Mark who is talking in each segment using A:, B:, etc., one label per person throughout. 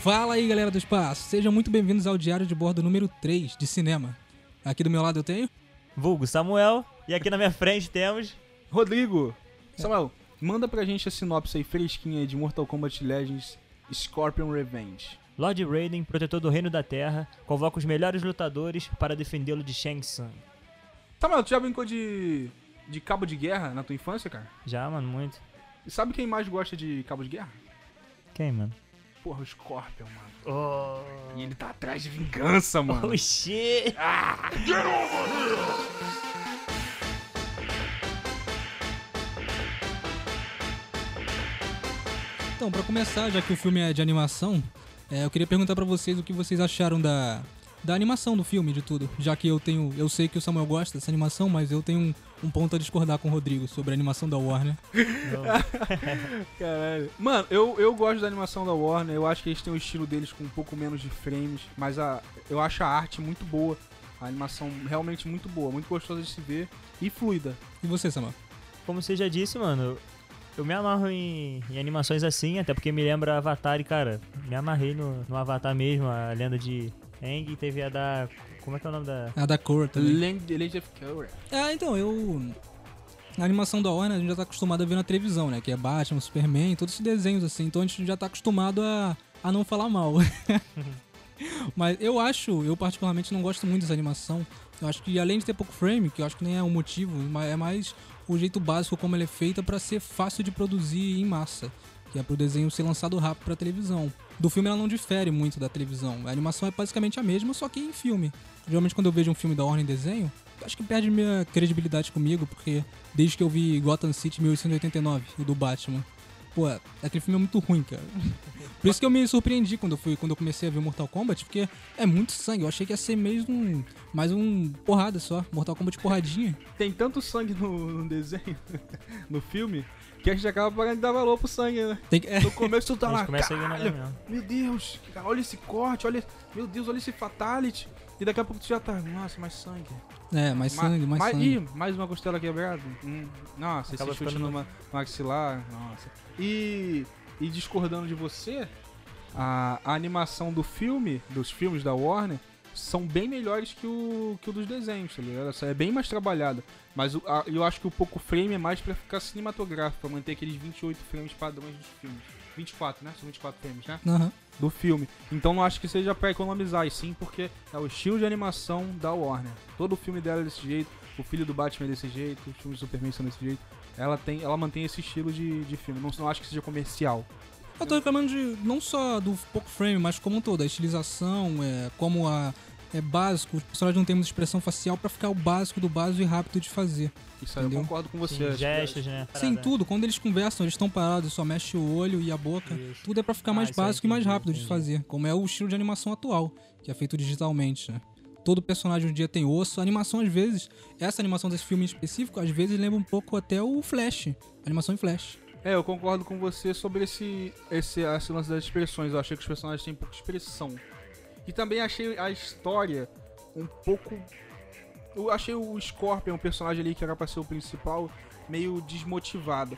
A: Fala aí, galera do espaço. Sejam muito bem-vindos ao Diário de Bordo número 3 de cinema. Aqui do meu lado eu tenho.
B: Vulgo Samuel. E aqui na minha frente temos.
C: Rodrigo, Samuel, manda pra gente a sinopse aí fresquinha de Mortal Kombat Legends Scorpion Revenge.
B: Lord Raiden, protetor do Reino da Terra, convoca os melhores lutadores para defendê-lo de Shang Tsung.
C: Samuel, tu já brincou de, de cabo de guerra na tua infância, cara?
B: Já, mano, muito.
C: E sabe quem mais gosta de cabo de guerra?
B: Quem, mano?
C: Porra, o Scorpion, mano.
B: Oh,
C: E ele tá atrás de vingança, mano.
B: oh shit!
A: Então, pra começar, já que o filme é de animação, é, eu queria perguntar pra vocês o que vocês acharam da, da animação do filme, de tudo. Já que eu tenho. Eu sei que o Samuel gosta dessa animação, mas eu tenho um, ponto a discordar com o Rodrigo sobre a animação da Warner.
C: Caralho. Mano, eu, eu gosto da animação da Warner. Eu acho que eles têm o estilo deles com um pouco menos de frames. Mas a, eu acho a arte muito boa. A animação realmente muito boa. Muito gostosa de se ver. E fluida.
A: E você, Samuel?
B: Como você já disse, mano, eu me amarro em, em animações assim, até porque me lembra Avatar e, cara, me amarrei no, no Avatar mesmo, a lenda de Aang, teve a da. Como é que é o nome da.
A: A da cor também.
C: Land, Legend of Korra.
A: É, então, eu. A animação da Warner a gente já tá acostumado a ver na televisão, né? Que é Batman, Superman, todos esses desenhos assim. Então a gente já tá acostumado a, a não falar mal. Mas eu acho, eu particularmente não gosto muito dessa animação. Eu acho que além de ter pouco frame, que eu acho que nem é o motivo, mas é mais o jeito básico como ela é feita pra ser fácil de produzir em massa. Que é pro desenho ser lançado rápido pra televisão. Do filme ela não difere muito da televisão. A animação é basicamente a mesma, só que em filme. Geralmente quando eu vejo um filme da Warner em desenho, acho que perde minha credibilidade comigo, porque desde que eu vi Gotham City 1889, o do Batman, pô, aquele filme é muito ruim, cara. Por isso que eu me surpreendi quando eu, fui, quando eu comecei a ver Mortal Kombat, porque é muito sangue. Eu achei que ia ser mesmo mais um porrada só. Mortal Kombat porradinha.
C: Tem tanto sangue no, no desenho, no filme, que a gente acaba parando de dar valor pro sangue, né?
A: Tem que, é,
C: No começo tu tá lá,
B: começa a ignorar
C: caralho, meu Deus, cara, olha esse corte, olha, meu Deus, olha esse fatality. E daqui a pouco tu já tá, nossa, mais sangue.
A: é, mais
C: Ma-
A: sangue, mais
C: mais,
A: sangue.
C: Ih, mais uma costela quebrada. Hum, nossa,
B: Acaba
C: esse chute no ma- maxilar, nossa. E, e discordando de você, a, a animação do filme, dos filmes da Warner, são bem melhores que o, que o dos desenhos, tá ligado? Essa É bem mais trabalhada. Mas o- a- eu acho que o pouco frame é mais pra ficar cinematográfico, pra manter aqueles 28 frames padrões dos filmes. 24, né? São 24 frames, né?
A: Aham.
C: do filme. Então não acho que seja pra economizar, e sim porque é o estilo de animação da Warner. Todo o filme dela é desse jeito, o filho do Batman é desse jeito, os filmes do Superman são desse jeito. Ela, tem, ela mantém esse estilo de, de filme. Não, não acho que seja comercial.
A: Eu tô reclamando de não só do pouco frame, mas como um todo, a estilização, é, como a é básico, os personagens não têm muita expressão facial pra ficar o básico do básico e rápido de fazer.
C: Isso aí eu
A: Entendeu?
C: concordo com você.
B: Sim,
C: acho que-
B: gestos, né?
A: Sim,
B: Parada.
A: tudo. Quando eles conversam, eles estão parados, só mexe o olho e a boca.
B: Isso.
A: Tudo é pra ficar
B: Ah,
A: mais básico e mais
B: entendi,
A: rápido de fazer, como é o estilo de animação atual, que é feito digitalmente, né? Todo personagem um dia tem osso. A animação, às vezes, essa animação desse filme em específico, às vezes lembra um pouco até o Flash. Animação em Flash.
C: É, eu concordo com você sobre esse, esse, esse lance das expressões. Eu achei que os personagens têm pouca expressão. E também achei a história um pouco. Eu achei o Scorpion, o personagem ali que era pra ser o principal, meio desmotivado.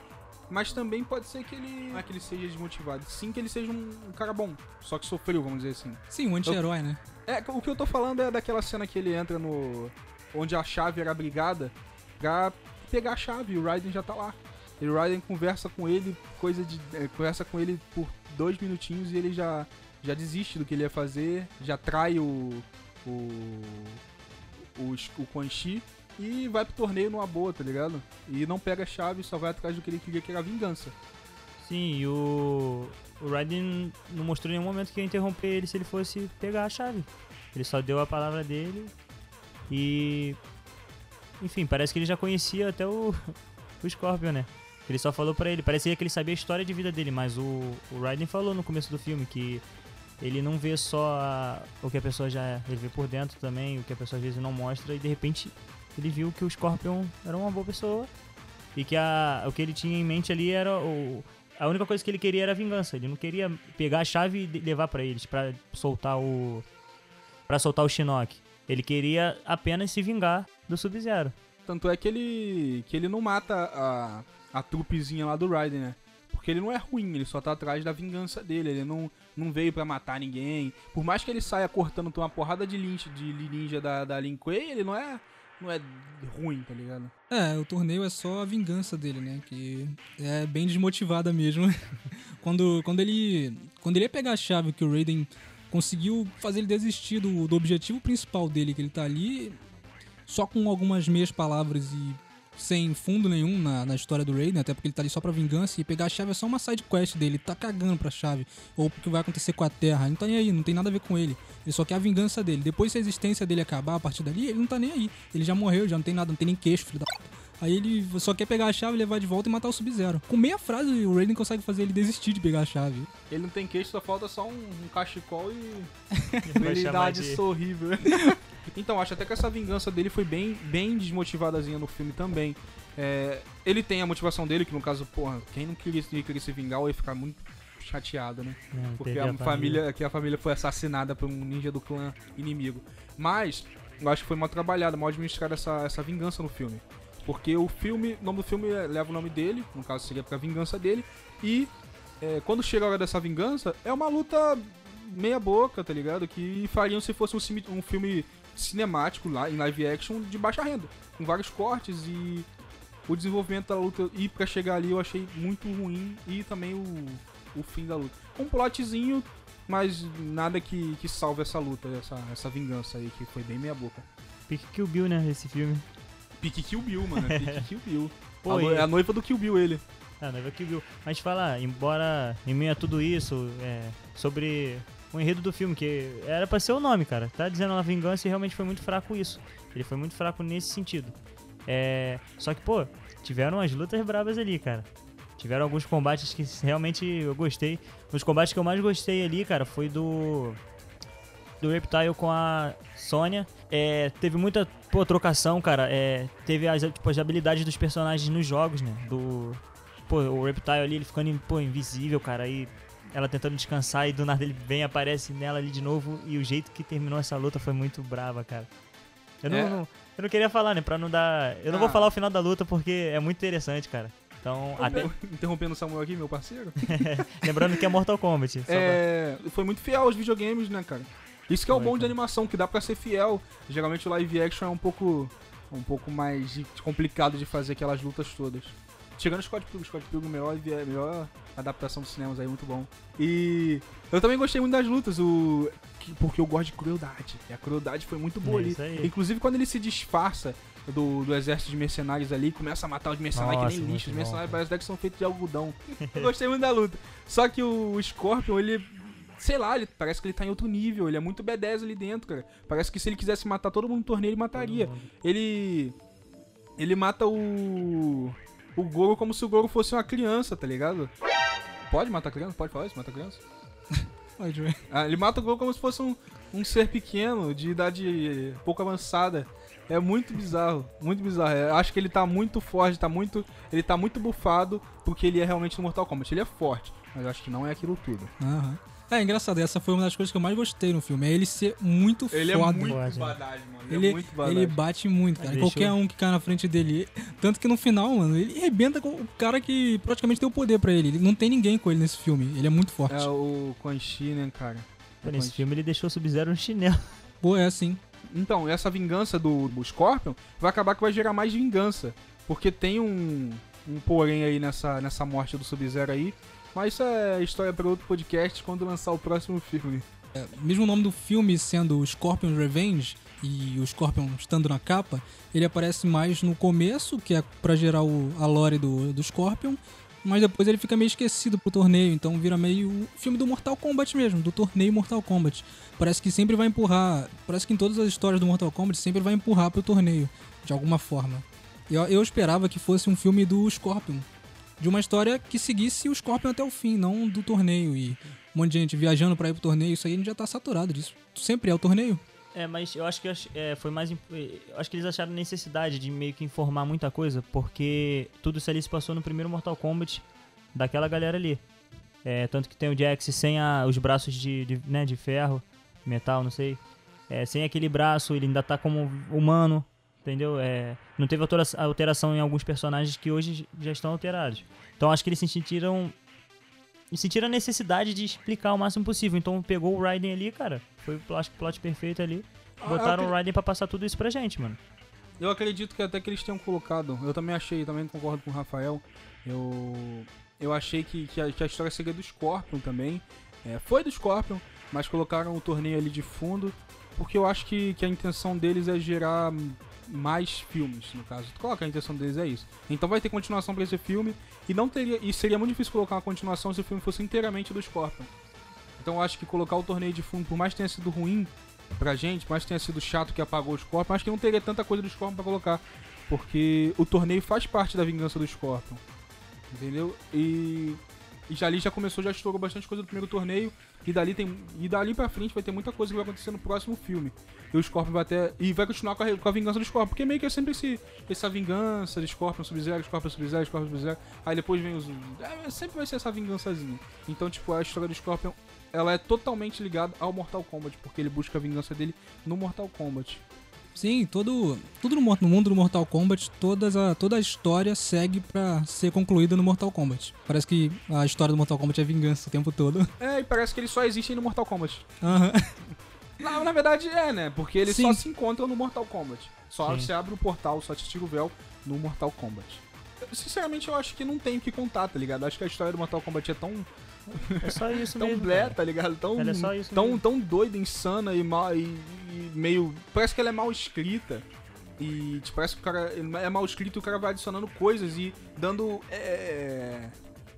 C: Mas também pode ser que ele. Não é que ele seja desmotivado. Sim, que ele seja um, um cara bom. Só que sofreu, vamos dizer assim.
A: Sim, um anti-herói, né?
C: É, o que eu tô falando é daquela cena que ele entra no. onde a chave era brigada pra pegar a chave e o Raiden já tá lá. E o Raiden conversa com ele, coisa de. é, conversa com ele por dois minutinhos e ele já, já desiste do que ele ia fazer, já trai o. o. o, o Quan Chi e vai pro torneio numa boa, tá ligado? E não pega a chave, só vai atrás do que ele queria, que era vingança.
B: Sim, e o. O Raiden não mostrou em nenhum momento que ia interromper ele se ele fosse pegar a chave. Ele só deu a palavra dele e. Enfim, parece que ele já conhecia até o. O Scorpion, né? Ele só falou pra ele. Parecia que ele sabia a história de vida dele, mas o, o Raiden falou no começo do filme que ele não vê só a- o que a pessoa já é. Ele vê por dentro também, o que a pessoa às vezes não mostra, e de repente ele viu que o Scorpion era uma boa pessoa e que a, o que ele tinha em mente ali era o. A única coisa que ele queria era vingança. Ele não queria pegar a chave e levar pra eles pra soltar o Pra soltar o Shinnok. Ele queria apenas se vingar do Sub-Zero.
C: Tanto é que ele que ele não mata a, a trupezinha lá do Raiden, né? Porque ele não é ruim, ele só tá atrás da vingança dele. Ele não, não veio pra matar ninguém. Por mais que ele saia cortando uma porrada de lincha, de ninja da, da Lin Kuei, ele não é, não é ruim, tá ligado?
A: É, o torneio é só a vingança dele, né? Que é bem desmotivada mesmo. quando, quando ele. Quando ele ia pegar a chave que o Raiden conseguiu fazer ele desistir do, do objetivo principal dele, que ele tá ali só com algumas meias palavras e sem fundo nenhum na, na história do Raiden, até porque ele tá ali só pra vingança e pegar a chave é só uma side quest dele, ele tá cagando pra chave, ou porque vai acontecer com a Terra, ele não tá nem aí, não tem nada a ver com ele. Ele só quer a vingança dele. Depois se a existência dele acabar a partir dali, ele não tá nem aí. Ele já morreu, já não tem nada, não tem nem queixo, filho da puta. Aí ele só quer pegar a chave, levar de volta e matar o Sub-Zero. Com meia frase, o Raiden consegue fazer ele desistir de pegar a chave.
C: Ele não tem queixo, só falta só um, um cachecol e
B: chamar
C: habilidade
B: de-
C: horrível. então, acho até que essa vingança dele foi bem, bem desmotivadazinha no filme também. É, ele tem a motivação dele, que no caso, porra, quem não queria, queria se vingar ou ia ficar muito chateado, né?
B: Não,
C: Porque
B: teve
C: a família, que a família foi assassinada por um ninja do clã inimigo. Mas, eu acho que foi mal trabalhada, mal administrada essa, essa vingança no filme. Porque o filme, o nome do filme é- leva o nome dele, no caso seria pra vingança dele, e é, quando chega a hora dessa vingança, é uma luta meia boca, tá ligado? Que fariam se fosse um, um filme cinemático lá, em live action, de baixa renda, com vários cortes e o desenvolvimento da luta e pra chegar ali eu achei muito ruim e também o, o fim da luta. Um plotzinho, mas nada que, que salve essa luta, essa, essa vingança aí, que foi bem meia boca.
B: Pique Kill Bill, né, esse filme.
C: Pique Kill Bill, mano. é Pique Kill Bill.
B: Pô,
C: a, é a noiva do Kill Bill, ele.
B: Ah, noiva Kill Bill. Mas fala, embora em meio a tudo isso, é, sobre o enredo do filme, que era pra ser o nome, cara. Tá dizendo a vingança e realmente foi muito fraco isso. Ele foi muito fraco nesse sentido. É, só que, pô, tiveram umas lutas brabas ali, cara. Tiveram alguns combates que realmente eu gostei. Dos combates que eu mais gostei ali, cara, foi do. Do Reptile com a Sônia. É, teve muita pô, trocação, cara. É, teve as, tipo, as habilidades dos personagens nos jogos, né? Do. Pô, o Reptile ali, ele ficando pô, invisível, cara. E ela tentando descansar e do nada ele vem, aparece nela ali de novo. E o jeito que terminou essa luta foi muito brava, cara. Eu não,
C: É.
B: não- eu não queria falar, né? Pra não dar. Eu não vou
C: Ah.
B: falar o final da luta porque é muito interessante, cara. Então, até,
C: Interrompendo o Samuel aqui, meu parceiro.
B: lembrando que é Mortal Kombat. só pra-
C: É, foi muito fiel aos videogames, né, cara? Isso que é o bom de animação, que dá pra ser fiel. Geralmente o live action é um pouco um pouco mais complicado de fazer aquelas lutas todas. Tirando o Scott Pilgrim, Scott Pilgrim, melhor, melhor adaptação dos cinemas aí, muito bom. E eu também gostei muito das lutas, o que- porque eu gosto de crueldade. E a crueldade foi muito boa
B: É
C: ali. Inclusive quando ele se disfarça do, do exército de mercenários ali, começa a matar os mercenários
B: Nossa,
C: que nem lixo. Os
B: bom,
C: mercenários
B: cara.
C: parecem que são feitos de algodão. eu gostei muito da luta. Só que o Scorpion, ele. Sei lá, ele parece que ele tá em outro nível. Ele é muito B10 ali dentro, cara. Parece que se ele quisesse matar todo mundo no torneio, ele mataria. Ele. Ele mata o. O Goro como se o Goro fosse uma criança, tá ligado? Pode matar criança? Pode falar isso? Mata criança?
A: Pode ver.
C: Ah, ele mata o Goro como se fosse um, um ser pequeno, de idade pouco avançada. É muito bizarro, muito bizarro. Eu acho que ele tá muito forte, tá muito. Ele tá muito bufado porque ele é realmente no Mortal Kombat. Ele é forte, mas eu acho que não é aquilo tudo.
A: Aham. É engraçado, essa foi uma das coisas que eu mais gostei no filme. É ele ser muito
C: Ele
A: foda.
C: é muito badagem, mano. Ele,
A: Ele,
C: é muito badagem.
A: ele bate muito, cara.
B: Deixou-
A: Qualquer um que cai na frente dele. Tanto que no final, mano, ele arrebenta com o cara que praticamente deu poder pra ele. Ele não tem ninguém com ele nesse filme. Ele é muito forte.
C: É o Quan Chi, né, cara?
B: Pô,
C: É
B: nesse
C: Quan
B: filme ele deixou o Sub-Zero no chinelo.
A: Pô, é assim.
C: Então, essa vingança do, do Scorpion vai acabar que vai gerar mais vingança. Porque tem um, um porém aí nessa, nessa morte do Sub-Zero aí. Mas isso é história para outro podcast quando lançar o próximo filme.
A: Mesmo o nome do filme sendo Scorpion Revenge e o Scorpion estando na capa, ele aparece mais no começo, que é pra gerar o, a lore do, do Scorpion, mas depois ele fica meio esquecido pro torneio, então vira meio o filme do Mortal Kombat mesmo, do torneio Mortal Kombat. Parece que sempre vai empurrar, parece que em todas as histórias do Mortal Kombat sempre vai empurrar pro torneio, de alguma forma. Eu, eu esperava que fosse um filme do Scorpion, de uma história que seguisse o Scorpion até o fim, não do torneio e um monte de gente viajando pra ir pro torneio, isso aí a gente já tá saturado disso. Sempre é o torneio.
B: É, mas eu acho que é, foi mais. Eu acho que eles acharam necessidade de meio que informar muita coisa, porque tudo isso ali se passou no primeiro Mortal Kombat daquela galera ali. É, tanto que tem o Jax sem a- os braços de, de, né, de ferro, metal, não sei. É, sem aquele braço, ele ainda tá como humano, entendeu? É, não teve altera- alteração em alguns personagens que hoje já estão alterados. Então acho que eles se sentiram sentiram a necessidade de explicar o máximo possível. Então pegou o Raiden ali, cara. Foi o plot, plot perfeito ali.
C: Ah,
B: Botaram o Raiden pra passar tudo isso pra gente, mano.
C: Eu acredito que até que eles tenham colocado. Eu também achei, também concordo com o Rafael. Eu. Eu achei que, que, a, que a história seria do Scorpion também. É, foi do Scorpion, mas colocaram o torneio ali de fundo. Porque eu acho que, que a intenção deles é gerar mais filmes, no caso. Coloca a intenção deles é isso. Então vai ter continuação pra esse filme. E não teria. E seria muito difícil colocar uma continuação se o filme fosse inteiramente do Scorpion. Então eu acho que colocar o torneio de fundo, por mais que tenha sido ruim pra gente, mais tenha sido chato que apagou o Scorpion, acho que não teria tanta coisa do Scorpion pra colocar. Porque o torneio faz parte da vingança do Scorpion. Entendeu? E. E já ali já começou, já estourou bastante coisa do primeiro torneio. E dali, tem, e dali pra frente vai ter muita coisa que vai acontecer no próximo filme. E o Scorpion vai até. E vai continuar com a, com a vingança do Scorpion. Porque meio que é sempre esse, essa vingança de Scorpion Sub-Zero, Scorpion Sub-Zero, Scorpion Sub-Zero. Aí depois vem os. É, sempre vai ser essa vingançazinha. Então, tipo, a história do Scorpion ela é totalmente ligada ao Mortal Kombat. Porque ele busca a vingança dele no Mortal Kombat.
A: Sim, todo, tudo no, no mundo do Mortal Kombat, todas a, toda a história segue pra ser concluída no Mortal Kombat. Parece que a história do Mortal Kombat é vingança o tempo todo.
C: É, e parece que eles só existem no Mortal Kombat.
A: Aham.
C: Na, na verdade é, né? Porque eles
A: Sim.
C: só se encontram no Mortal Kombat. Só
B: Sim.
C: se abre o portal, só te tira o véu no Mortal Kombat. Sinceramente, eu acho que não tem o que contar, tá ligado? Acho que a história do Mortal Kombat é tão,
B: É só isso
C: tão
B: mesmo.
C: blé,
B: cara.
C: tá ligado? Tão,
B: é só isso
C: tão,
B: mesmo.
C: tão doida, insana e, mal, e meio. Parece que ela é mal escrita. E tipo, parece que o cara é mal escrito e o cara vai adicionando coisas e dando. É,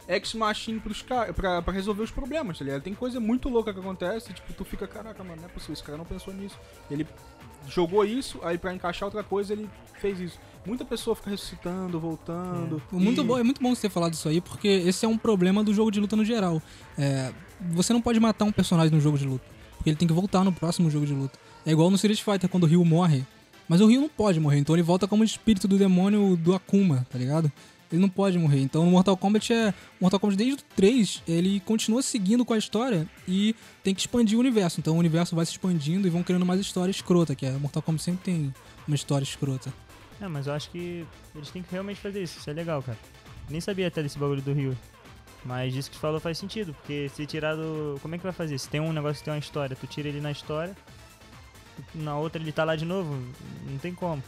C: Ex-Machine pros caras pra, pra resolver os problemas, tá ligado? Tem coisa muito louca que acontece, e, tipo, tu fica, caraca, mano, não é possível, esse cara não pensou nisso. Ele jogou isso, aí pra encaixar outra coisa ele fez isso. Muita pessoa fica ressuscitando, voltando.
A: Muito
C: e-
A: bom, é muito bom você ter falado isso aí, porque esse é um problema do jogo de luta no geral. É, você não pode matar um personagem no jogo de luta, porque ele tem que voltar no próximo jogo de luta. É igual no Street Fighter, quando o Ryu morre. Mas o Ryu não pode morrer, então ele volta como espírito do demônio do Akuma, tá ligado? Ele não pode morrer. Então no Mortal Kombat é. Mortal Kombat desde o 3, ele continua seguindo com a história e tem que expandir o universo. Então o universo vai se expandindo e vão criando mais história escrota, que é. Mortal Kombat sempre tem uma história escrota.
B: É, mas eu acho que eles têm que realmente fazer isso. Isso é legal, cara. Nem sabia até desse bagulho do Rio. Mas isso que tu falou faz sentido, porque se tirar do. Como é que vai fazer? Se tem um negócio que tem uma história, tu tira ele na história, na outra ele tá lá de novo, não tem como.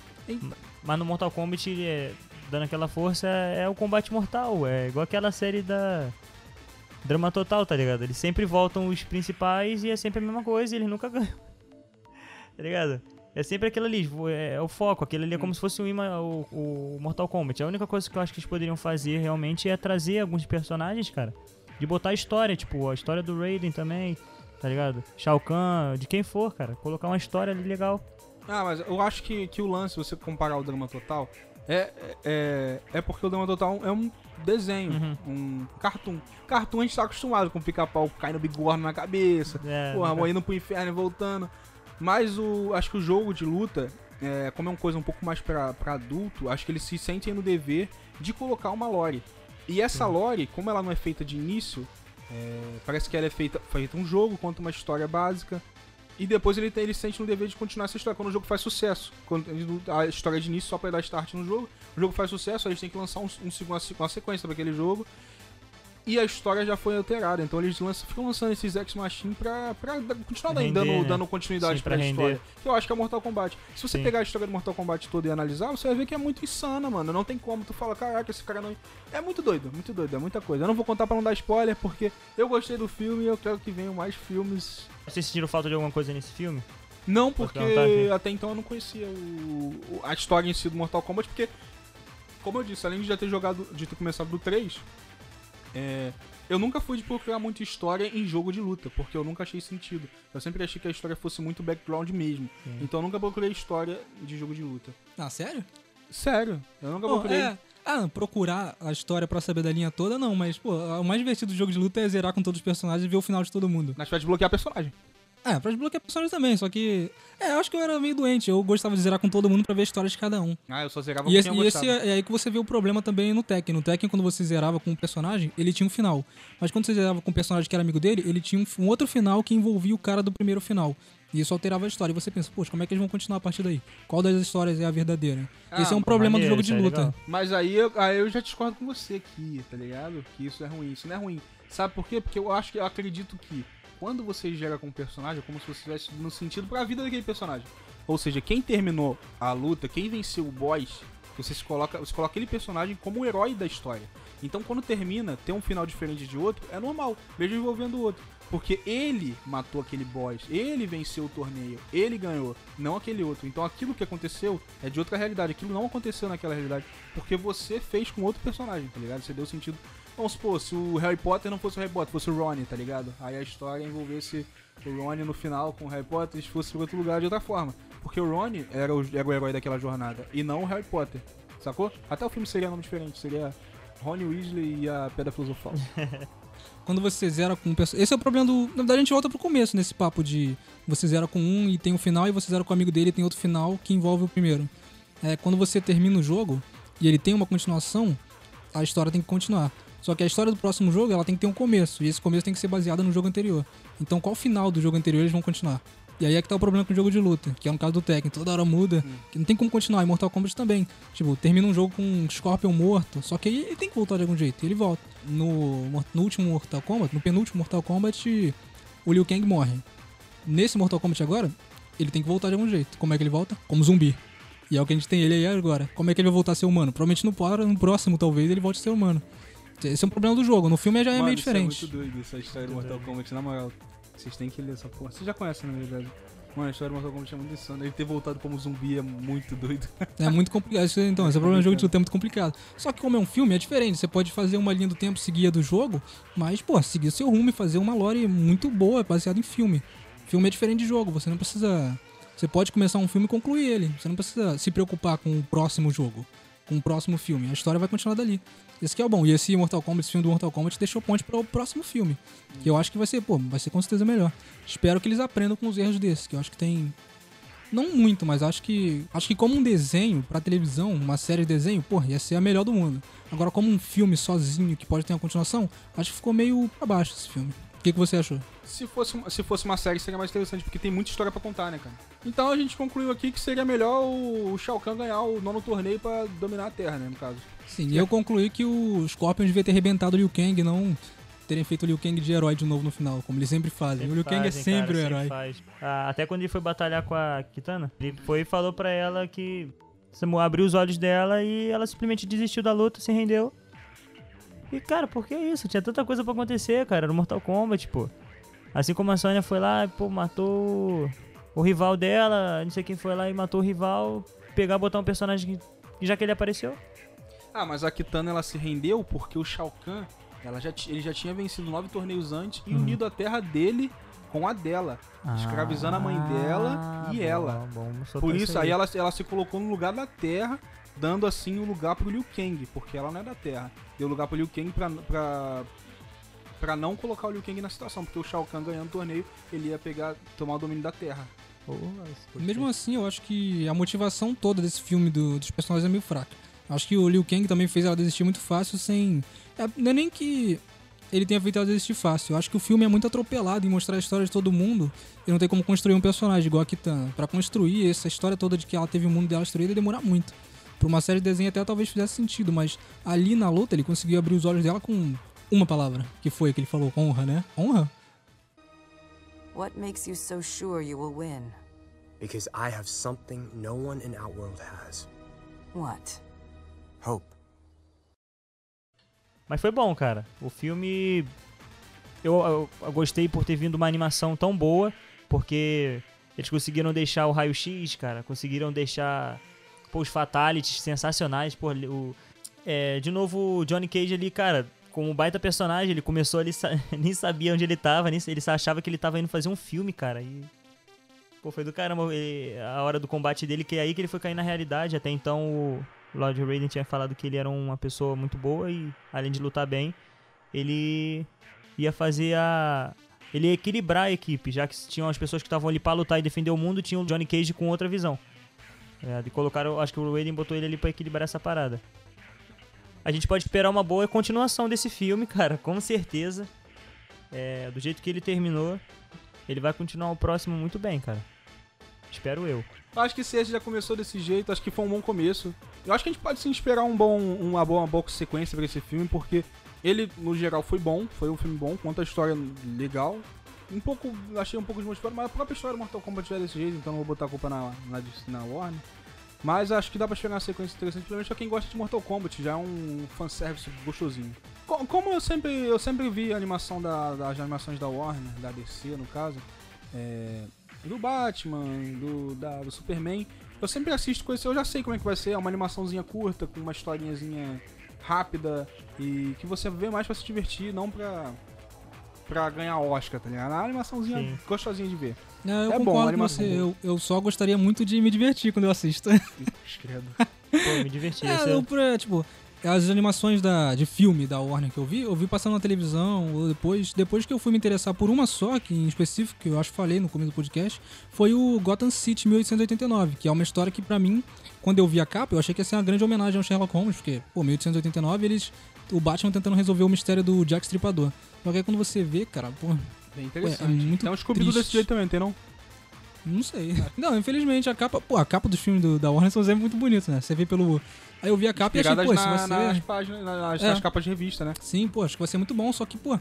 B: Mas no Mortal Kombat, ele é, dando aquela força, é o combate mortal. É igual aquela série da. Drama Total, tá ligado? Eles sempre voltam os principais e é sempre a mesma coisa e eles nunca ganham. tá ligado? É sempre aquilo ali, é, é o foco. Aquele ali é como se fosse o, ima- o, o Mortal Kombat. A única coisa que eu acho que eles poderiam fazer realmente é trazer alguns personagens, cara, de botar história, tipo, a história do Raiden também, tá ligado? Shao Kahn, de quem for, cara. Colocar uma história ali legal.
C: Ah, mas eu acho que, que o lance, você comparar o Drama Total, é, é, é porque o Drama Total é um desenho,
B: Uhum.
C: um cartoon. Cartoon a gente tá acostumado com pica-pau caindo bigorna na cabeça,
B: É,
C: porra,
B: nunca-
C: indo pro inferno e voltando. Mas o, acho que o jogo de luta, é, como é uma coisa um pouco mais pra, pra adulto, acho que eles se sentem no dever de colocar uma lore. E essa lore, como ela não é feita de início, é, parece que ela é feita, feita um jogo, conta uma história básica. E depois ele, tem, ele sente no dever de continuar essa história quando o jogo faz sucesso. Quando a história de início só pra dar start no jogo. O jogo faz sucesso, a gente tem que lançar um, um, uma, se- uma sequência pra aquele jogo. E a história já foi alterada. Então eles lançam, ficam lançando esses X-Machine pra, pra dar- continuar dando,
B: Render,
C: dando,
B: né?
C: dando continuidade
B: Sim,
C: pra,
B: pra
C: história.
B: render.
C: Que eu acho que é Mortal Kombat. Se você
B: Sim.
C: pegar a história do Mortal Kombat toda e analisar, você vai ver que é muito insana, mano. Não tem como. Tu fala, caraca, esse cara não. É muito doido, muito doido, é muita coisa. Eu não vou contar pra não dar spoiler, porque eu gostei do filme e eu quero que venham mais filmes.
B: Vocês sentiram falta de alguma coisa nesse filme?
C: Não, porque até então eu não conhecia o- a história em si do Mortal Kombat, porque, como eu disse, além de já ter jogado, de ter começado do 3, é, eu nunca fui de procurar muita história em jogo de luta, porque eu nunca achei sentido. Eu sempre achei que a história fosse muito background mesmo.
B: Sim.
C: Então eu nunca procurei história de jogo de luta.
A: Ah, sério?
C: Sério, eu nunca
A: Pô,
C: procurei.
A: é, ah, procurar a história pra saber da linha toda, não, mas, pô, o mais divertido do jogo de luta é zerar com todos os personagens e ver o final de todo mundo.
C: Mas vai desbloquear personagem.
A: É, pra desbloquear personagens também, só que. É, eu acho que eu era meio doente. Eu gostava de zerar com todo mundo pra ver a história de cada um.
C: Ah, eu só zerava
A: E
C: com
A: esse,
C: quem eu
A: e esse é, é aí que você vê o problema também no Tekken. No Tekken, quando você zerava com um personagem, ele tinha um final. Mas quando você zerava com um personagem que era amigo dele, ele tinha um, um outro final que envolvia o cara do primeiro final. E isso alterava a história. E você pensa, poxa, como é que eles vão continuar a partir daí? Qual das histórias é a verdadeira?
C: Ah,
A: Esse é um problema
B: maneiro,
A: do jogo de
B: é
A: luta.
B: legal.
C: Mas aí eu, aí eu já discordo com você aqui, tá ligado? Que isso é ruim. Isso não é ruim. Sabe por quê? Porque eu acho que eu acredito que quando você gera com um personagem, é como se você estivesse no sentido pra vida daquele personagem. Ou seja, quem terminou a luta, quem venceu o boss, você se coloca, você coloca aquele personagem como o herói da história. Então quando termina, ter um final diferente de outro, é normal, mesmo envolvendo o outro. Porque ele matou aquele boss, ele venceu o torneio, ele ganhou, não aquele outro. Então aquilo que aconteceu é de outra realidade, aquilo não aconteceu naquela realidade. Porque você fez com outro personagem, tá ligado? Você deu sentido. Vamos supor, se o Harry Potter não fosse o Harry Potter, fosse o Ronnie, tá ligado? Aí a história envolvesse o Ronnie no final com o Harry Potter e fosse pra outro lugar de outra forma. Porque o Ronnie era o, era o herói daquela jornada e não o Harry Potter, sacou? Até o filme seria nome diferente, seria Ronnie Weasley e a Pedra Filosofal.
A: Quando você zera com um personagem. Esse é o problema do. Na verdade, a gente volta pro começo nesse papo de você zera com um e tem um final, e você zera com o amigo dele e tem outro final que envolve o primeiro. É, quando você termina o jogo e ele tem uma continuação, a história tem que continuar. Só que a história do próximo jogo ela tem que ter um começo, e esse começo tem que ser baseado no jogo anterior. Então, qual final do jogo anterior eles vão continuar? E aí é que tá o problema com o jogo de luta, que é no caso do Tekken, toda hora muda, que não tem como continuar. Em Mortal Kombat também. Tipo, termina um jogo com um Scorpion morto, só que aí ele tem que voltar de algum jeito, e ele volta. No, no último Mortal Kombat, no penúltimo Mortal Kombat, o Liu Kang morre. Nesse Mortal Kombat agora, ele tem que voltar de algum jeito. Como é que ele volta? Como zumbi. E é o que a gente tem ele aí agora. Como é que ele vai voltar a ser humano? Provavelmente no, no próximo, talvez, ele volte a ser humano. Esse é um problema do jogo. No filme já é
C: Mano,
A: meio
C: isso
A: diferente.
C: É muito doido essa história do Mortal Kombat, na moral. Vocês têm que ler essa porra. Vocês já conhecem, na verdade. Mano, a história do Mortal Kombat é muito insana. Ele ter voltado como zumbi é muito doido.
A: É muito complicado. Isso- Então, esse é o problema do jogo de luta, é muito complicado. Só que como é um filme, é diferente. Você pode fazer uma linha do tempo, seguir a do jogo, mas, pô, seguir o seu rumo e fazer uma lore muito boa, baseada em filme. Filme é diferente de jogo, você não precisa... Você pode começar um filme e concluir ele. Você não precisa se preocupar com o próximo jogo, com o próximo filme. A história vai continuar dali. Esse que é o bom. E esse Mortal Kombat, esse filme do Mortal Kombat, deixou ponte para o próximo filme. Que eu acho que vai ser, pô, vai ser com certeza melhor. Espero que eles aprendam com os erros desses, que eu acho que tem não muito, mas acho que acho que como um desenho pra televisão, uma série de desenho, pô, ia ser a melhor do mundo. Agora como um filme sozinho que pode ter uma continuação, acho que ficou meio pra baixo esse filme. O que, que você achou?
C: Se fosse, uma- se fosse uma série, seria mais interessante, porque tem muita história pra contar, né, cara? Então a gente concluiu aqui que seria melhor o, o Shao Kahn ganhar o nono torneio pra dominar a Terra, né, no caso.
A: Sim, e eu concluí que o Scorpion devia ter arrebentado o Liu Kang, não terem feito o Liu Kang de herói de novo no final, como eles sempre fazem. o Liu Kang é
B: fazem,
A: sempre
B: cara,
A: o herói.
B: faz. Ah, até quando ele foi batalhar com a Kitana, ele foi e falou pra ela que abriu os olhos dela e ela simplesmente desistiu da luta, se rendeu. E, cara, por que isso? Tinha tanta coisa pra acontecer, cara, no Mortal Kombat, pô. Assim como a Sonya foi lá, pô, matou o rival dela, não sei quem foi lá e matou o rival, pegar, botar um personagem que, já que ele apareceu.
C: Ah, mas a Kitana ela se rendeu porque o Shao Kahn, ela já, ele já tinha vencido nove torneios antes e
A: Uhum.
C: unido a terra dele com a dela, escravizando a mãe dela e
B: bom,
C: ela.
B: bom,
C: Por isso, aí
B: aí
C: ela, ela se colocou no lugar da Terra, dando assim o lugar pro Liu Kang, porque ela não é da Terra. Deu lugar pro Liu Kang pra, pra, pra não colocar o Liu Kang na situação, porque o Shao Kahn ganhando o torneio, ele ia pegar, tomar o domínio da Terra.
B: Porra, isso
A: Mesmo assim, eu acho que a motivação toda desse filme do- dos personagens é meio fraca. Acho que o Liu Kang também fez ela desistir muito fácil sem. é, não é nem que ele tenha feito ela desistir fácil. Eu acho que o filme é muito atropelado em mostrar a história de todo mundo e não tem como construir um personagem igual a Kitana. Pra construir essa história toda de que ela teve o mundo dela destruído ia demorar muito. Pra uma série de desenho até talvez fizesse sentido, mas ali na luta ele conseguiu abrir os olhos dela com uma palavra, que foi que ele falou, honra, né? Honra?
D: What makes you so sure you will win?
E: Because I have something no one in Outworld has.
D: What?
E: Hope.
B: Mas foi bom, cara. O filme. Eu, eu- eu gostei por ter vindo uma animação tão boa, porque eles conseguiram deixar o raio-x, cara. Conseguiram deixar os fatalities sensacionais. Pô, o, é, de novo, o Johnny Cage ali, cara, como um baita personagem, ele começou ali, nem sabia onde ele tava, nem, ele achava que ele tava indo fazer um filme, cara. E. Pô, foi do caramba ele- a hora do combate dele, que é aí que ele foi cair na realidade. Até então o Lord Raiden tinha falado que ele era uma pessoa muito boa e, além de lutar bem, ele ia fazer a. Ele ia equilibrar a equipe, já que tinham as pessoas que estavam ali pra lutar e defender o mundo, tinha o Johnny Cage com outra visão. É, e colocaram, acho que o Raiden botou ele ali pra equilibrar essa parada. A gente pode esperar uma boa continuação desse filme, cara, com certeza. É, do jeito que ele terminou, ele vai continuar o próximo muito bem, cara. Espero eu.
C: Acho que se já começou desse jeito, acho que foi um bom começo. Eu acho que a gente pode sim esperar um bom, uma, boa, uma boa sequência pra esse filme, porque ele, no geral, foi bom, foi um filme bom, conta a história legal. Um pouco, achei um pouco desmotivado, mas a própria história do Mortal Kombat já é desse jeito, então não vou botar a culpa na, na, na Warner. Mas acho que dá pra esperar uma sequência interessante, principalmente pra quem gosta de Mortal Kombat, já é um fanservice gostosinho. Co- Como eu sempre, eu sempre vi a animação da, das animações da Warner, da DC no caso, é, do Batman, do, da, do Superman, eu sempre assisto esse, eu já sei como é que vai ser, é uma animaçãozinha curta, com uma historinhazinha rápida e que você vê mais pra se divertir, não pra, pra ganhar Oscar, tá ligado? É uma animaçãozinha
B: Sim.
C: gostosinha de ver.
A: Não, eu
C: É bom,
A: com você.
C: boa.
A: Eu, eu só gostaria muito de me divertir quando eu assisto.
C: Credo.
B: Pô, me diverti.
A: É, eu, pra, tipo, as animações da, de filme da Warner que eu vi, eu vi passando na televisão, ou depois, depois que eu fui me interessar por uma só, que em específico, que eu acho que falei no começo do podcast, foi o Gotham City 1889, que é uma história que pra mim, quando eu vi a capa, eu achei que ia ser uma grande homenagem ao Sherlock Holmes, porque, pô, 1889, eles o Batman tentando resolver o mistério do Jack Stripador. Só que aí quando você vê, cara, pô, Ué,
C: interessante.
A: é muito
C: Tem um
A: triste.
C: desse jeito também, tem não?
A: Não sei. Não, infelizmente a capa, pô, a capa dos filmes do- da Warner são sempre muito bonitos, né? Você vê pelo. Aí eu vi a capa e achei,
C: Inspiradas
A: pô,
C: na,
A: você.
C: nas páginas, nas,
A: É.
C: nas capas de revista, né?
A: Sim, pô, acho que vai ser muito bom, só que, pô,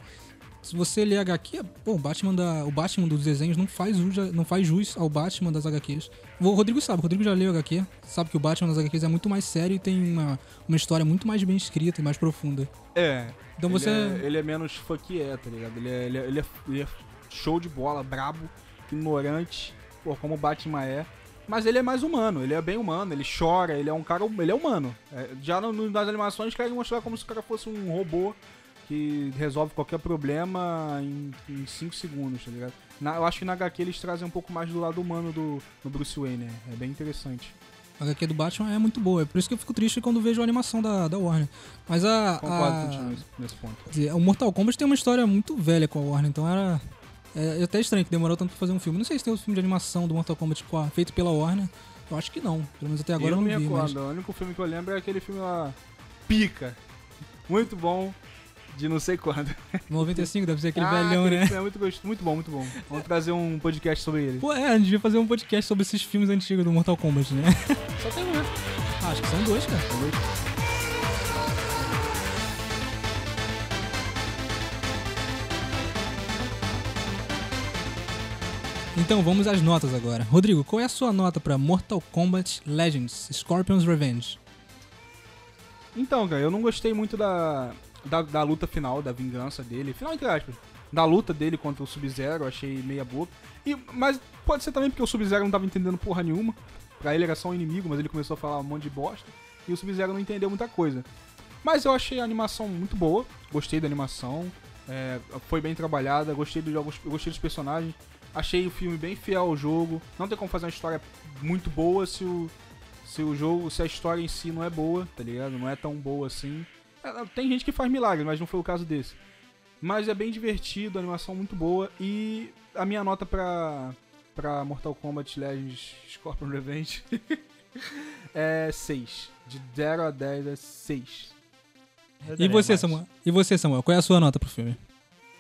A: se você ler HQ, pô, o Batman, da, o Batman dos desenhos não faz, jus, não faz jus ao Batman das HQs. O Rodrigo sabe, o Rodrigo já leu HQ, sabe que o Batman das HQs é muito mais sério e tem uma, uma história muito mais bem escrita e mais profunda.
C: É.
A: Então
C: ele
A: você.
C: É, ele é menos fuck é, tá ligado? Ele é, ele, é, ele, é, ele é show de bola, brabo, ignorante, pô, como o Batman é. Mas ele é mais humano, ele é bem humano, ele chora, ele é um cara. Ele é humano. É, já nas animações querem mostrar como se o cara fosse um robô que resolve qualquer problema em 5 segundos, tá ligado? Na- eu acho que na HQ eles trazem um pouco mais do lado humano do, do Bruce Wayne, né? é bem interessante.
A: A HQ do Batman é muito boa, é por isso que eu fico triste quando vejo a animação da, da Warner. Mas a.
C: Concordo contigo nesse, ponto.
A: Dizer, o Mortal Kombat tem uma história muito velha com a Warner, então era. É até estranho que demorou tanto pra fazer um filme. Não sei se tem um filme de animação do Mortal Kombat feito pela Warner. Eu acho que não. Pelo menos até agora eu
C: eu
A: não,
C: não me
A: vi. Mas...
C: recordo. O único filme que eu lembro é aquele filme lá. Pica. Muito bom. De não sei quando.
A: 95 deve ser aquele
C: Ah,
A: velhão, né?
C: É muito, muito bom, muito bom. Vamos trazer um podcast sobre ele.
A: Pô, é, a gente devia fazer um podcast sobre esses filmes antigos do Mortal Kombat, né?
C: Só tem um, né?
A: Ah, acho que são dois, cara. Então vamos às notas agora. Rodrigo, qual é a sua nota pra Mortal Kombat Legends Scorpion's Revenge?
C: Então, cara, eu não gostei muito da, da, da luta final, da vingança dele. Final, entre aspas. Da luta dele contra o Sub-Zero, achei meia boca. E, mas pode ser também porque o Sub-Zero não tava entendendo porra nenhuma. Pra ele era só um inimigo, mas ele começou a falar um monte de bosta. E o Sub-Zero não entendeu muita coisa. Mas eu achei a animação muito boa. Gostei da animação. é, foi bem trabalhada. Gostei dos jogos, gostei dos personagens. Achei o filme bem fiel ao jogo. Não tem como fazer uma história muito boa se o, se o jogo, se a história em si não é boa, tá ligado? Não é tão boa assim. É, Tem gente que faz milagres, mas não foi o caso desse. Mas é bem divertido, a animação muito boa e a minha nota pra, pra Mortal Kombat Legends Scorpion Revenge é 6. De 0 a 10 é 6.
B: Eu
A: E você,
B: mais.
A: Samuel? E você, Samuel? Qual é a sua nota pro filme?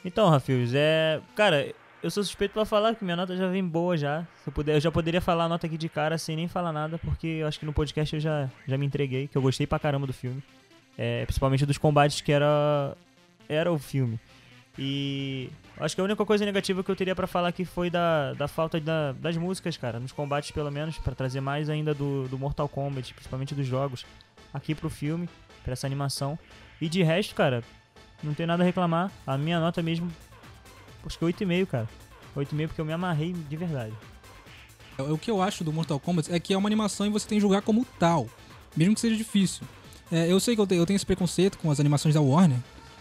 B: Então, Rafios, é. Cara, eu sou suspeito pra falar que minha nota já vem boa já. Se eu, puder, eu já poderia falar a nota aqui de cara sem nem falar nada, porque eu acho que no podcast eu já, já me entreguei, que eu gostei pra caramba do filme. É, principalmente dos combates que era, era o filme. E acho que a única coisa negativa que eu teria pra falar aqui foi da, da falta da- das músicas, cara, nos combates pelo menos, pra trazer mais ainda do, do Mortal Kombat, principalmente dos jogos, aqui pro filme, pra essa animação. E de resto, cara, não tem nada a reclamar. A minha nota mesmo, acho que 8,5, cara. 8,5 porque eu me amarrei de verdade.
A: É, O que eu acho do Mortal Kombat é que é uma animação e você tem que julgar como tal, mesmo que seja difícil. É, eu sei que eu tenho, eu tenho esse preconceito com as animações da Warner.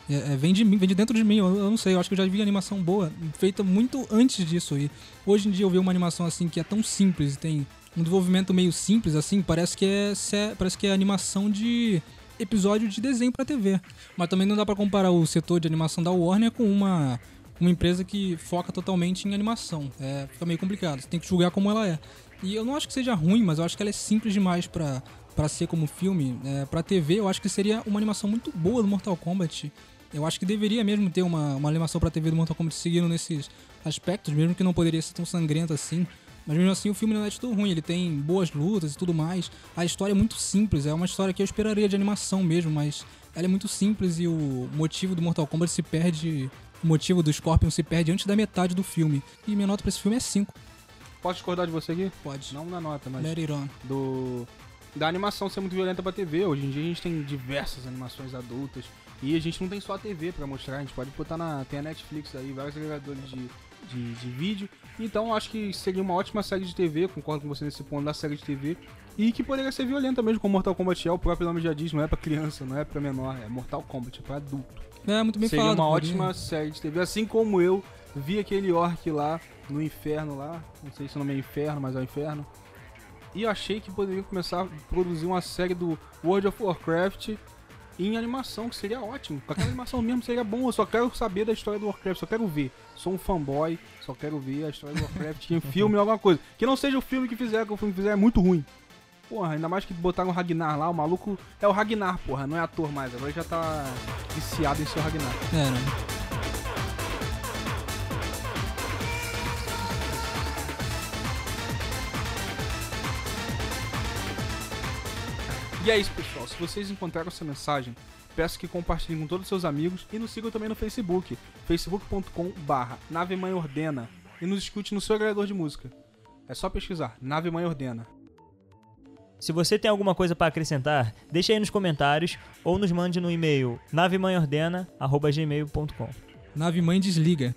A: É, é, vem de mim, vem de dentro de mim. Eu, eu não sei, eu acho que eu já vi animação boa, feita muito antes disso. E hoje em dia eu ver uma animação assim que é tão simples e tem um desenvolvimento meio simples assim, parece que é, parece que é animação de episódio de desenho pra TV. Mas também não dá pra comparar o setor de animação da Warner com uma uma empresa que foca totalmente em animação. É, fica meio complicado. Você tem que julgar como ela é. E eu não acho que seja ruim, mas eu acho que ela é simples demais pra, pra ser como filme. É, pra TV, eu acho que seria uma animação muito boa do Mortal Kombat. Eu acho que deveria mesmo ter uma, uma animação pra TV do Mortal Kombat seguindo nesses aspectos, mesmo que não poderia ser tão sangrento assim. Mas mesmo assim o filme não é de tudo ruim, ele tem boas lutas e tudo mais. A história é muito simples, é uma história que eu esperaria de animação mesmo, mas ela é muito simples e o motivo do Mortal Kombat se perde. O motivo do Scorpion se perde antes da metade do filme. E minha nota pra esse filme é 5.
C: Posso discordar de você aqui?
A: Pode.
C: Não na nota, mas
A: Let it on.
C: do da animação ser muito violenta pra TV. Hoje em dia a gente tem diversas animações adultas e a gente não tem só a TV pra mostrar, a gente pode botar na tem a Netflix aí, vários agregadores de, de, de vídeo. Então acho que seria uma ótima série de TV, concordo com você nesse ponto da série de TV. E que poderia ser violenta mesmo, como Mortal Kombat é, o próprio nome já diz, não é pra criança, não é pra menor, é Mortal Kombat, é pra adulto.
A: É, muito bem
C: Seria
A: falado.
C: uma
A: poderia.
C: ótima série de TV, assim como eu vi aquele orc lá no inferno lá, não sei se o nome é inferno, mas é o inferno. E achei que poderia começar a produzir uma série do World of Warcraft em animação, que seria ótimo. Aquela animação mesmo seria bom, eu só quero saber da história do Warcraft, só quero ver. Sou um fanboy, só quero ver a história do Warcraft em filme alguma coisa. Que não seja o filme que fizer, que o filme que fizer é muito ruim. Porra, ainda mais que botaram o Ragnar lá, o maluco é o Ragnar, porra, não é ator mais, agora já tá viciado em ser o Ragnar.
A: É, né?
C: E é isso, pessoal. Se vocês encontraram essa mensagem, peço que compartilhem com todos os seus amigos e nos sigam também no Facebook, facebook.com barra Nave Mãe Ordena e nos escute no seu agregador de música. É só pesquisar, Nave Mãe Ordena.
B: Se você tem alguma coisa pra acrescentar, deixa aí nos comentários ou nos mande no e-mail navemanhordena@gmail.com.
A: Nave Mãe desliga.